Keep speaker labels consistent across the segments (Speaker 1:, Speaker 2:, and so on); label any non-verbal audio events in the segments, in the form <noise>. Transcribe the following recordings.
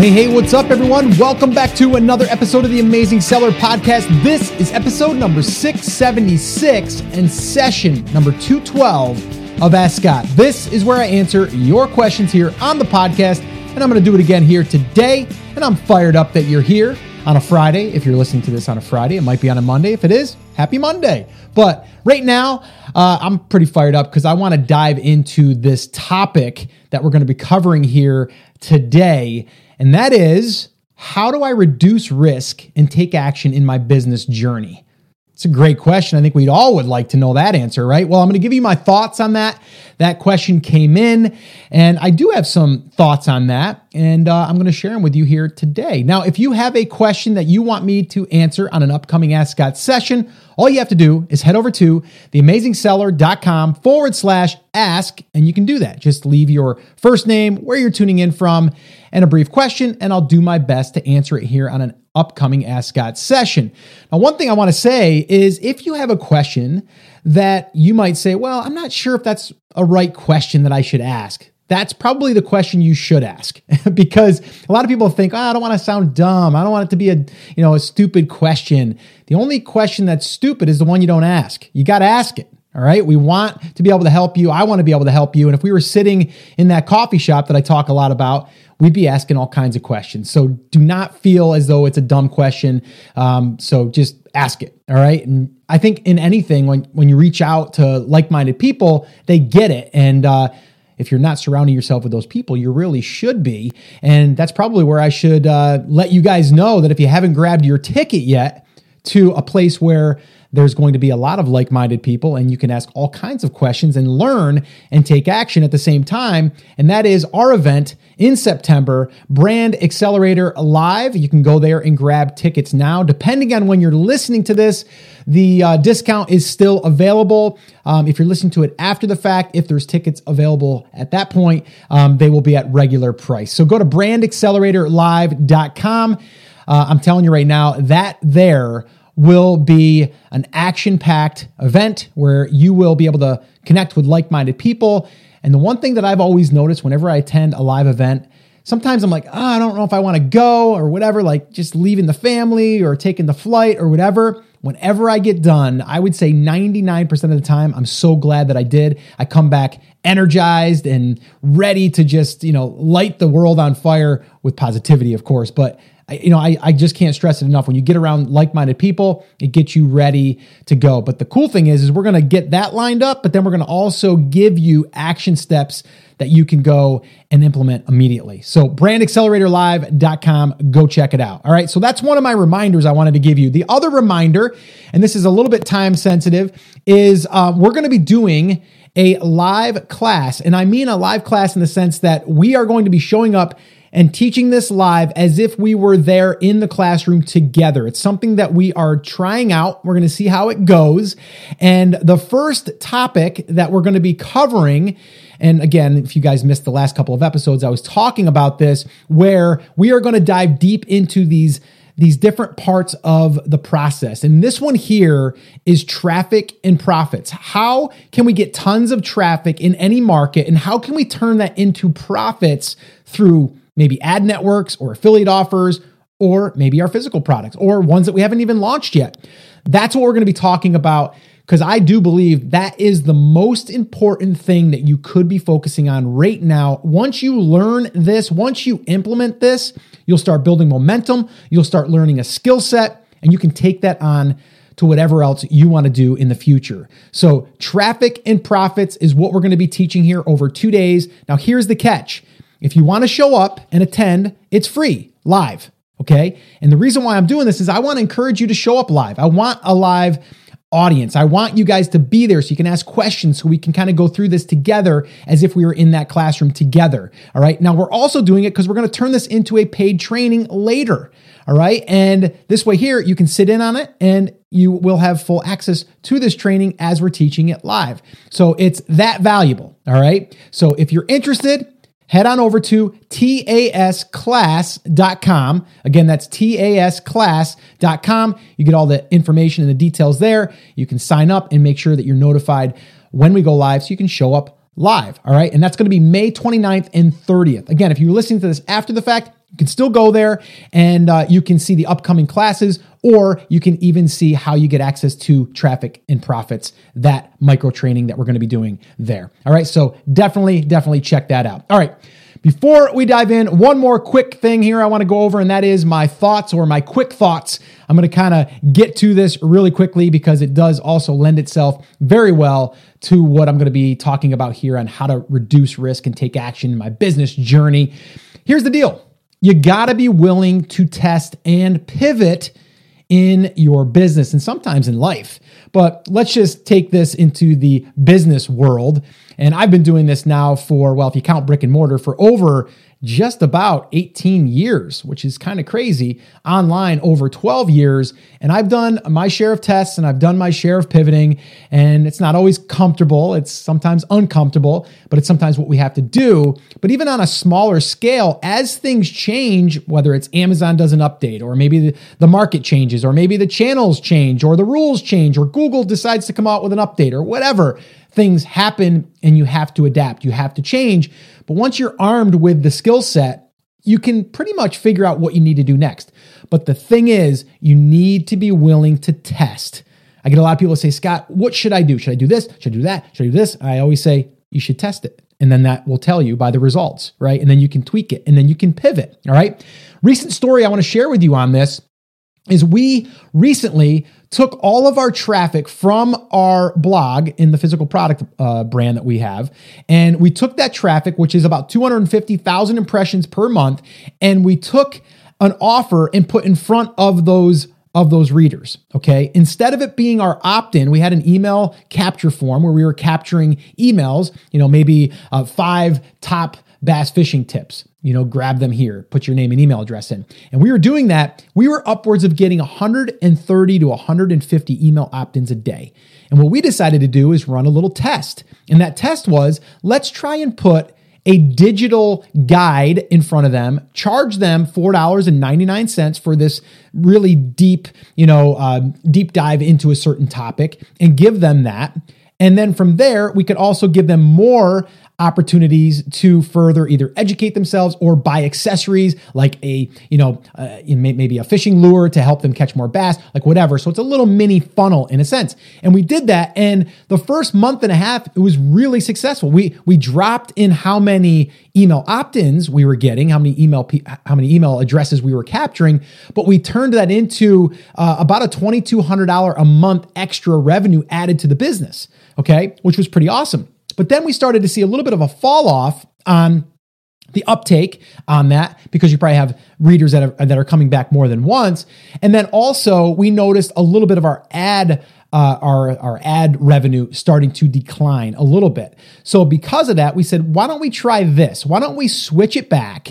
Speaker 1: Hey, hey, what's up, everyone? Welcome back to another episode of the Amazing Seller Podcast. This is episode number 676 and session number 212 of Ask Scott. This is where I answer your questions here on the podcast, and I'm going to do it again here today. And I'm fired up that you're here on a Friday. If you're listening to this on a Friday, it might be on a Monday. If it is, happy Monday. But right now, uh, I'm pretty fired up because I want to dive into this topic that we're going to be covering here today and that is how do I reduce risk and take action in my business journey? It's a great question. I think we'd all would like to know that answer, right? Well, I'm going to give you my thoughts on that. That question came in, and I do have some thoughts on that, and uh, I'm going to share them with you here today. Now, if you have a question that you want me to answer on an upcoming Ask Scott session, all you have to do is head over to theamazingseller.com forward slash ask, and you can do that. Just leave your first name, where you're tuning in from, and a brief question, and I'll do my best to answer it here on an upcoming Ask Scott session. Now, one thing I want to say is if you have a question that you might say, well, I'm not sure if that's a right question that I should ask. That's probably the question you should ask <laughs> because a lot of people think, oh, I don't want to sound dumb. I don't want it to be a, you know, a stupid question. The only question that's stupid is the one you don't ask. You got to ask it. All right. We want to be able to help you. I want to be able to help you. And if we were sitting in that coffee shop that I talk a lot about, we'd be asking all kinds of questions. So do not feel as though it's a dumb question. Um, so just ask it. All right. And I think in anything, when, when you reach out to like minded people, they get it. And, uh, if you're not surrounding yourself with those people, you really should be. And that's probably where I should uh, let you guys know that if you haven't grabbed your ticket yet to a place where there's going to be a lot of like minded people, and you can ask all kinds of questions and learn and take action at the same time. And that is our event in September, Brand Accelerator Live. You can go there and grab tickets now. Depending on when you're listening to this, the uh, discount is still available. Um, if you're listening to it after the fact, if there's tickets available at that point, um, they will be at regular price. So go to brandacceleratorlive.com. Uh, I'm telling you right now, that there will be an action packed event where you will be able to connect with like minded people. And the one thing that I've always noticed whenever I attend a live event, sometimes I'm like, oh, I don't know if I want to go or whatever, like just leaving the family or taking the flight or whatever. Whenever I get done, I would say 99% of the time, I'm so glad that I did. I come back energized and ready to just, you know, light the world on fire with positivity, of course. But you know, I, I just can't stress it enough. When you get around like-minded people, it gets you ready to go. But the cool thing is, is we're going to get that lined up, but then we're going to also give you action steps that you can go and implement immediately. So brandacceleratorlive.com, go check it out. All right. So that's one of my reminders I wanted to give you. The other reminder, and this is a little bit time sensitive, is uh, we're going to be doing a live class. And I mean a live class in the sense that we are going to be showing up and teaching this live as if we were there in the classroom together. It's something that we are trying out. We're going to see how it goes. And the first topic that we're going to be covering and again, if you guys missed the last couple of episodes, I was talking about this where we are going to dive deep into these these different parts of the process. And this one here is traffic and profits. How can we get tons of traffic in any market and how can we turn that into profits through maybe ad networks or affiliate offers, or maybe our physical products or ones that we haven't even launched yet. That's what we're going to be talking about because I do believe that is the most important thing that you could be focusing on right now. Once you learn this, once you implement this, you'll start building momentum, you'll start learning a skill set, and you can take that on to whatever else you want to do in the future. So, traffic and profits is what we're going to be teaching here over two days. Now, here's the catch if you want to show up and attend, it's free, live. Okay. And the reason why I'm doing this is I want to encourage you to show up live. I want a live audience. I want you guys to be there so you can ask questions so we can kind of go through this together as if we were in that classroom together. All right. Now we're also doing it because we're going to turn this into a paid training later. All right. And this way here, you can sit in on it and you will have full access to this training as we're teaching it live. So it's that valuable. All right. So if you're interested, head on over to tasclass.com. Again, that's tasclass.com. You get all the information and the details there. You can sign up and make sure that you're notified when we go live so you can show up live. All right. And that's going to be May 29th and 30th. Again, if you're listening to this after the fact, You can still go there and uh, you can see the upcoming classes, or you can even see how you get access to traffic and profits, that micro training that we're going to be doing there. All right. So definitely, definitely check that out. All right. Before we dive in, one more quick thing here I want to go over, and that is my thoughts or my quick thoughts. I'm going to kind of get to this really quickly because it does also lend itself very well to what I'm going to be talking about here on how to reduce risk and take action in my business journey. Here's the deal you got to be willing to test and pivot in your business and sometimes in life. But let's just take this into the business world. And I've been doing this now for, well, if you count brick and mortar, for over just about 18 years, which is kind of crazy, online over 12 years. And I've done my share of tests and I've done my share of pivoting. And it's not always comfortable, it's sometimes uncomfortable, but it's sometimes what we have to do. But even on a smaller scale, as things change, whether it's Amazon does an update, or maybe the, market changes, or maybe the channels change, or the rules change, or Google decides to come out with an update, or whatever, things happen and you have to adapt, you have to change. But once you're armed with the skill set, you can pretty much figure out what you need to do next. But the thing is, you need to be willing to test. I get a lot of people say, Scott, what should I do? Should I do this? Should I do that? Should I do this? I always say, you should test it. And then that will tell you by the results, right? And then you can tweak it and then you can pivot. All right. Recent story I want to share with you on this is we recently took all of our traffic from our blog in the physical product uh, brand that we have, and we took that traffic, which is about 250,000 impressions per month, and we took an offer and put in front of those of those readers. Okay. Instead of it being our opt in, we had an email capture form where we were capturing emails, you know, maybe uh, five top bass fishing tips. You know, grab them here, put your name and email address in. And we were doing that. We were upwards of getting 130 to 150 email opt ins a day. And what we decided to do is run a little test. And that test was let's try and put a digital guide in front of them, charge them $4.99 for this really deep, you know, uh, deep dive into a certain topic and give them that. And then from there, we could also give them more opportunities to further either educate themselves or buy accessories like a you know uh, maybe a fishing lure to help them catch more bass like whatever. So it's a little mini funnel in a sense. And we did that. And the first month and a half it was really successful. We we dropped in how many email opt-ins we were getting how many email how many email addresses we were capturing but we turned that into uh, about a $2200 a month extra revenue added to the business. Okay? Which was pretty awesome but then we started to see a little bit of a fall off on the uptake on that because you probably have readers that are, that are coming back more than once. And then also we noticed a little bit of our ad uh, our our ad revenue starting to decline a little bit. So because of that, we said, why don't we try this? Why don't we switch it back?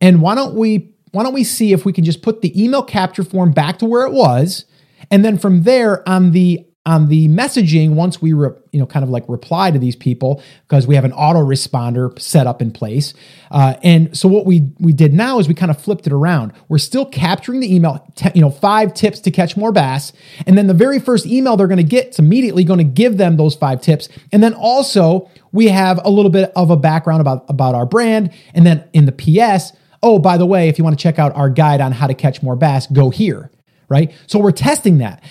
Speaker 1: And why don't we why don't we see if we can just put the email capture form back to where it was? And then from there on the on the messaging once we re, you know kind of like reply to these people because we have an autoresponder set up in place uh, and so what we we did now is we kind of flipped it around. We're still capturing the email te- you know five tips to catch more bass and then the very first email they're going to get is immediately going to give them those five tips and then also we have a little bit of a background about about our brand and then in the ps oh by the way if you want to check out our guide on how to catch more bass go here right? So we're testing that.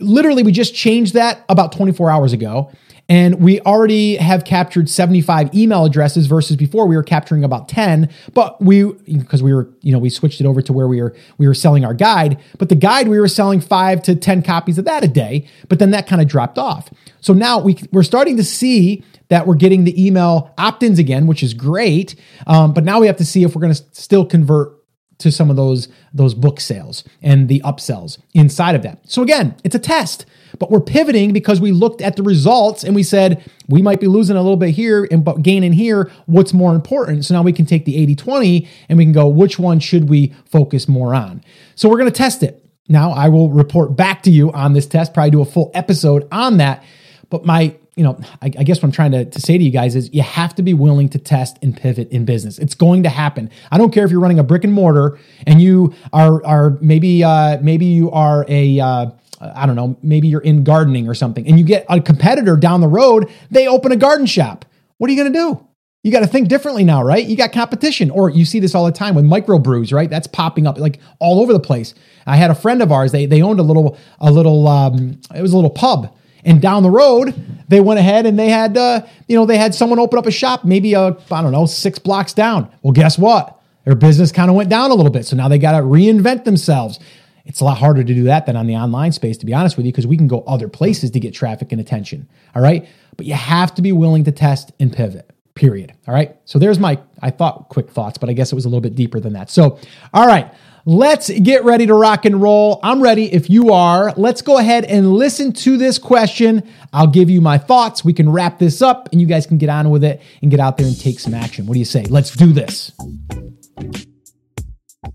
Speaker 1: Literally, we just changed that about 24 hours ago. And we already have captured 75 email addresses versus before we were capturing about 10. But we, because we were, you know, we switched it over to where we were, we were selling our guide. But the guide, we were selling five to 10 copies of that a day. But then that kind of dropped off. So now we, we're starting to see that we're getting the email opt ins again, which is great. Um, but now we have to see if we're going to still convert to some of those those book sales and the upsells inside of that. So again, it's a test, but we're pivoting because we looked at the results and we said we might be losing a little bit here and but gaining here. What's more important? So now we can take the 80-20 and we can go which one should we focus more on. So we're going to test it. Now I will report back to you on this test, probably do a full episode on that. But my you know, I, I, guess what I'm trying to, to say to you guys is you have to be willing to test and pivot in business. It's going to happen. I don't care if you're running a brick and mortar and you are are maybe uh, maybe you are a uh, I don't know, maybe you're in gardening or something, and you get a competitor down the road. They open a garden shop. What are you going to do? you got to think differently now, right? You got competition, or you see this all the time with microbrews, right? That's popping up like all over the place. I had a friend of ours; they they owned a little a little um, it was a little pub, and down the road they went ahead and they had uh, you know they had someone open up a shop, maybe a I don't know six blocks down. Well, guess what? Their business kind of went down a little bit, so now they got to reinvent themselves. It's a lot harder to do that than on the online space, to be honest with you, because we can go other places to get traffic and attention. All right. But you have to be willing to test and pivot, period. All right. So there's my, I thought quick thoughts, but I guess it was a little bit deeper than that. So, all right. Let's get ready to rock and roll. I'm ready if you are. Let's go ahead and listen to this question. I'll give you my thoughts. We can wrap this up and you guys can get on with it and get out there and take some action. What do you say? Let's do this.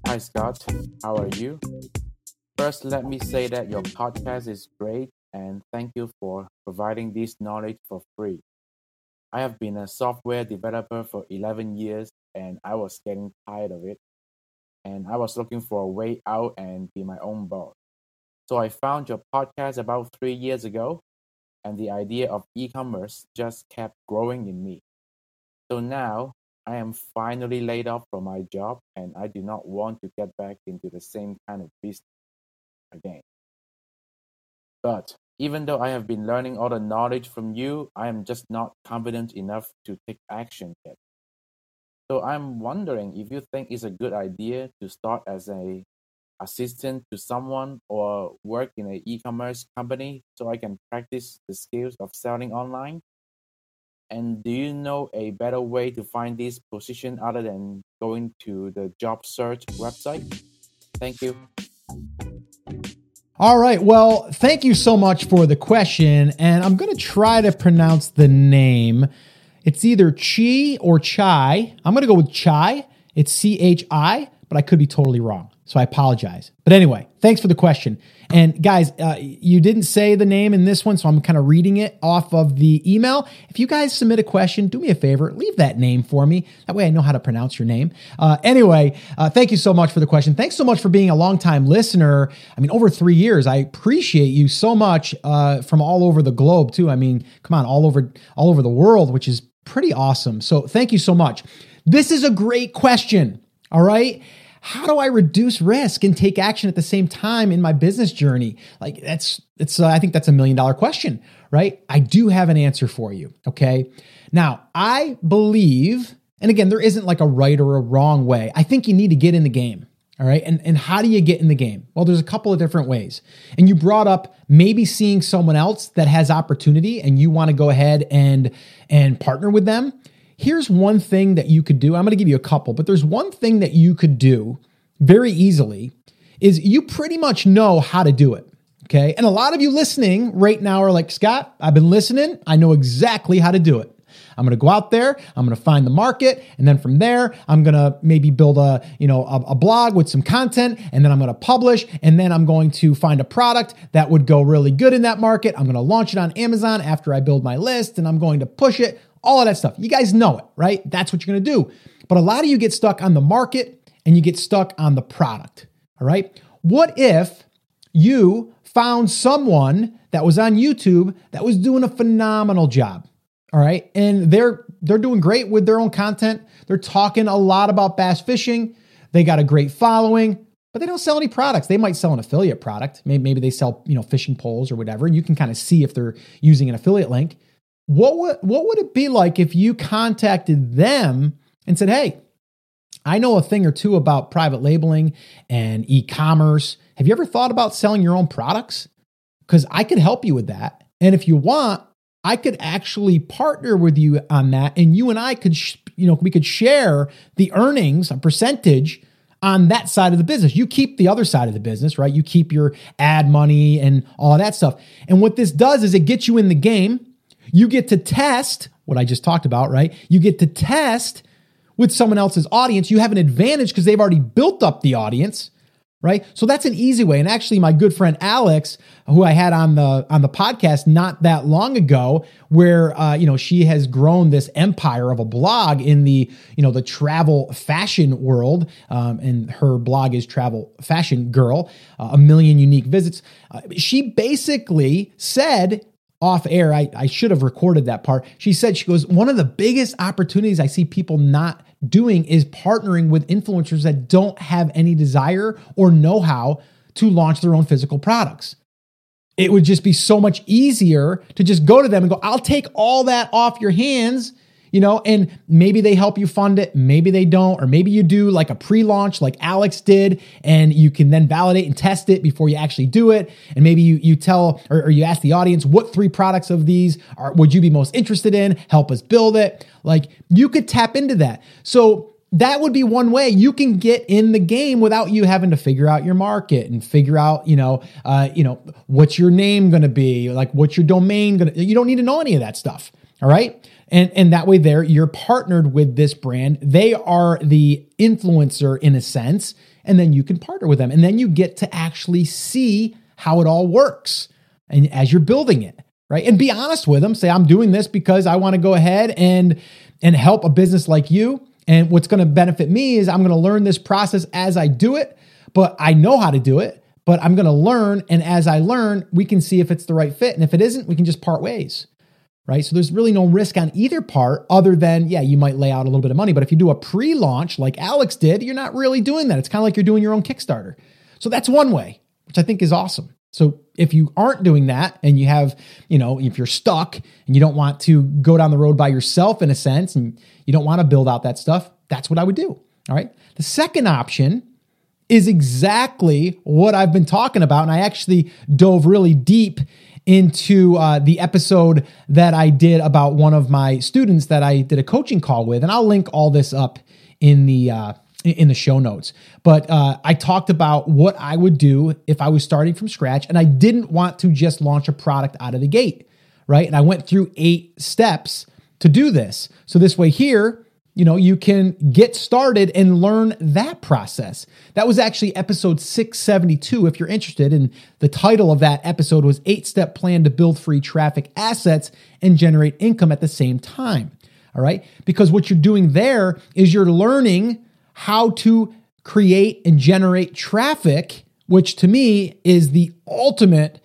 Speaker 2: Hi, Scott. How are you? First, let me say that your podcast is great and thank you for providing this knowledge for free. I have been a software developer for 11 years and I was getting tired of it. And I was looking for a way out and be my own boss. So I found your podcast about three years ago, and the idea of e commerce just kept growing in me. So now I am finally laid off from my job and I do not want to get back into the same kind of business again. But even though I have been learning all the knowledge from you, I am just not confident enough to take action yet. So I'm wondering if you think it's a good idea to start as a assistant to someone or work in an e-commerce company so I can practice the skills of selling online. And do you know a better way to find this position other than going to the job search website? Thank you.
Speaker 1: All right. Well, thank you so much for the question. And I'm going to try to pronounce the name. It's either Chi or Chai. I'm going to go with Chai. It's C H I, but I could be totally wrong. So I apologize. But anyway, thanks for the question. And guys, uh, you didn't say the name in this one, so I'm kind of reading it off of the email. If you guys submit a question, do me a favor, leave that name for me. That way I know how to pronounce your name. Uh, anyway, uh, thank you so much for the question. Thanks so much for being a longtime listener. I mean, over three years. I appreciate you so much uh, from all over the globe too. I mean, come on, all over all over the world, which is pretty awesome. So thank you so much. This is a great question. All right how do I reduce risk and take action at the same time in my business journey? Like that's it's uh, I think that's a million dollar question, right? I do have an answer for you, okay? Now, I believe and again, there isn't like a right or a wrong way. I think you need to get in the game. All right. And, and how do you get in the game? Well, there's a couple of different ways. And you brought up maybe seeing someone else that has opportunity and you want to go ahead and and partner with them. Here's one thing that you could do. I'm going to give you a couple, but there's one thing that you could do very easily is you pretty much know how to do it. Okay. And a lot of you listening right now are like, Scott, I've been listening. I know exactly how to do it. I'm going to go out there. I'm going to find the market, and then from there, I'm going to maybe build a you know a, a, blog with some content, and then I'm going to publish, and then I'm going to find a product that would go really good in that market. I'm going to launch it on Amazon after I build my list, and I'm going to push it all of that stuff. You guys know it, right? That's what you're going to do. But a lot of you get stuck on the market and you get stuck on the product, all right? What if you found someone that was on YouTube that was doing a phenomenal job, all right? And they're they're doing great with their own content. They're talking a lot about bass fishing. They got a great following, but they don't sell any products. They might sell an affiliate product. Maybe, maybe they sell, you know, fishing poles or whatever. And you can kind of see if they're using an affiliate link. What would what would it be like if you contacted them and said, "Hey, I know a thing or two about private labeling and e-commerce. Have you ever thought about selling your own products? Cuz I could help you with that. And if you want, I could actually partner with you on that and you and I could sh- you know, we could share the earnings, a percentage on that side of the business. You keep the other side of the business, right? You keep your ad money and all that stuff. And what this does is it gets you in the game you get to test what I just talked about, right? You get to test with someone else's audience. You have an advantage because they've already built up the audience, right? So that's an easy way. And actually, my good friend Alex, who I had on the on the podcast not that long ago, where uh, you know she has grown this empire of a blog in the you know the travel fashion world, um, and her blog is Travel Fashion Girl, uh, a million unique visits. Uh, she basically said off air, I, I should have recorded that part. She said, she goes, one of the biggest opportunities I see people not doing is partnering with influencers that don't have any desire or know how to launch their own physical products. It would just be so much easier to just go to them and go, I'll take all that off your hands you know, and maybe they help you fund it, maybe they don't, or maybe you do like a pre launch like Alex did, and you can then validate and test it before you actually do it. And maybe you, you tell or, or you ask the audience, what three products of these are, would you be most interested in? Help us build it. Like you could tap into that. So that would be one way you can get in the game without you having to figure out your market and figure out you know uh, you know what's your name going to be like what's your domain going to you don't need to know any of that stuff all right and, and that way there, you're partnered with this brand. They are the influencer in a sense, and then you can partner with them. And then you get to actually see how it all works and as you're building it, right? And be honest with them. Say, I'm doing this because I want to go ahead and and help a business like you. And what's going to benefit me is I'm going to learn this process as I do it, but I know how to do it, but I'm going to learn. And as I learn, we can see if it's the right fit. And if it isn't, we can just part ways right? So there's really no risk on either part other than, yeah, you might lay out a little bit of money. But if you do a pre launch like Alex did, you're not really doing that. It's kind of like you're doing your own Kickstarter. So that's one way, which I think is awesome. So if you aren't doing that and you have, you know, if you're stuck and you don't want to go down the road by yourself in a sense and you don't want to build out that stuff, that's what I would do. All right. The second option is exactly what I've been talking about. And I actually dove really deep into uh, the episode that I did about one of my students that I did a coaching call with, and I'll link all this up in the uh, in the show notes. But uh, I talked about what I would do if I was starting from scratch, and I didn't want to just launch a product out of the gate, right? And I went through eight steps to do this. So this way here, you know, you can get started and learn that process. That was actually episode 672 if you're interested and the title of that episode was 8-step plan to build free traffic assets and generate income at the same time. All right? Because what you're doing there is you're learning how to create and generate traffic, which to me is the ultimate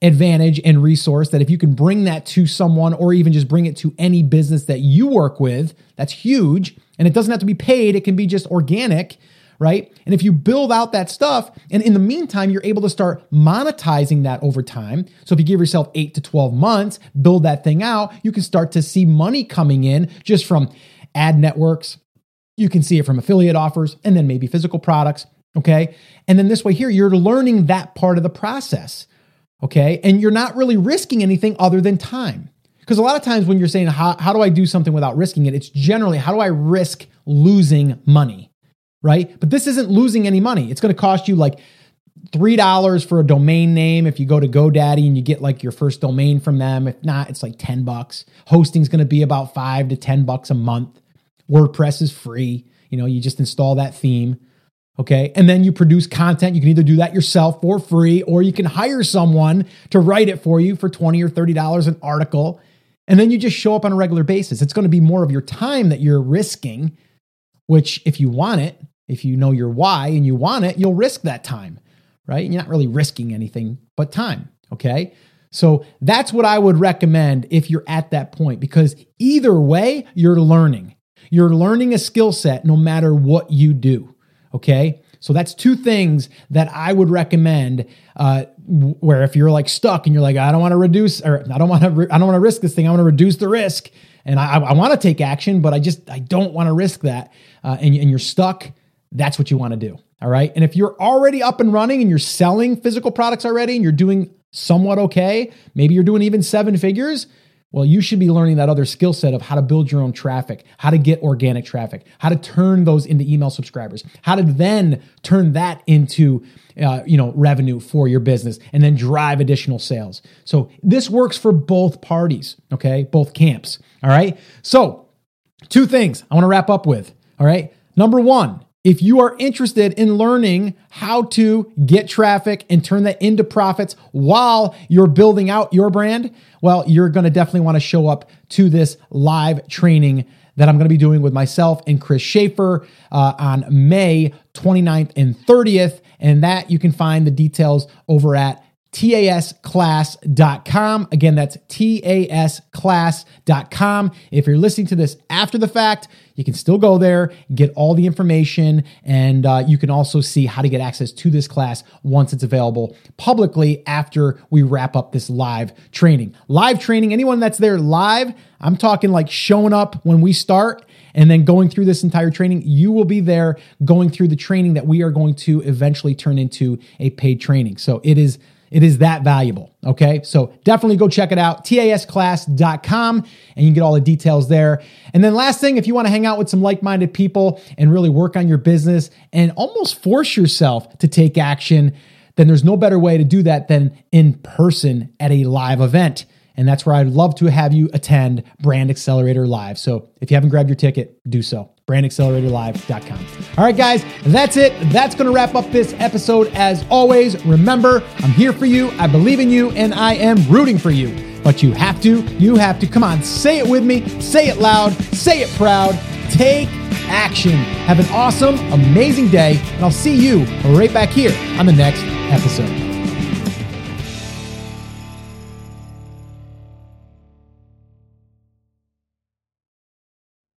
Speaker 1: advantage and resource that if you can bring that to someone or even just bring it to any business that you work with, that's huge. And it doesn't have to be paid, it can be just organic, right? And if you build out that stuff, and in the meantime, you're able to start monetizing that over time. So if you give yourself eight to 12 months, build that thing out, you can start to see money coming in just from ad networks. You can see it from affiliate offers and then maybe physical products. Okay. And then this way here, you're learning that part of the process. Okay. And you're not really risking anything other than time. Because a lot of times when you're saying, how, how do I do something without risking it? It's generally, how do I risk losing money? Right. But this isn't losing any money. It's going to cost you like $3 for a domain name if you go to GoDaddy and you get like your first domain from them. If not, it's like 10 bucks. Hosting's going to be about 5 to 10 bucks a month. WordPress is free. You know, you just install that theme. Okay. And then you produce content. You can either do that yourself for free or you can hire someone to write it for you for 20 or $30 an article. And then you just show up on a regular basis. It's going to be more of your time that you're risking, which if you want it, if you know your why and you want it, you'll risk that time, right? You're not really risking anything but time. Okay. So that's what I would recommend if you're at that point, because either way, you're learning. You're learning a skill set no matter what you do. Okay. So that's two things that I would recommend. Uh, where if you're like stuck and you're like, I don't want to reduce, or I don't want to, I don't want to risk this thing. I want to reduce the risk, and I, I want to take action, but I just I don't want to risk that. Uh, and, and you're stuck. That's what you want to do. All right. And if you're already up and running and you're selling physical products already and you're doing somewhat okay, maybe you're doing even seven figures well, you should be learning that other skill set of how to build your own traffic, how to get organic traffic, how to turn those into email subscribers, how to then turn that into uh, you know revenue for your business, and then drive additional sales. So this works for both parties, okay, both camps. All right. So two things I want to wrap up with. All right. Number one, if you are interested in learning how to get traffic and turn that into profits while you're building out your brand, well, you're going to definitely want to show up to this live training that I'm going to be doing with myself and Chris Schaefer uh, on May 29th and 30th. And that you can find the details over at tasclass.com. Again, that's tasclass.com. If you're listening to this after the fact, you can still go there, get all the information, and uh, you can also see how to get access to this class once it's available publicly after we wrap up this live training. Live training, anyone that's there live, I'm talking like showing up when we start and then going through this entire training, you will be there going through the training that we are going to eventually turn into a paid training. So it is it is that valuable. Okay. So definitely go check it out, tasclass.com, and you can get all the details there. And then, last thing, if you want to hang out with some like minded people and really work on your business and almost force yourself to take action, then there's no better way to do that than in person at a live event. And that's where I'd love to have you attend Brand Accelerator Live. So if you haven't grabbed your ticket, do so. BrandAcceleratorLive.com. All right, guys, that's it. That's going to wrap up this episode. As always, remember, I'm here for you. I believe in you, and I am rooting for you. But you have to, you have to. Come on, say it with me. Say it loud. Say it proud. Take action. Have an awesome, amazing day, and I'll see you right back here on the next episode.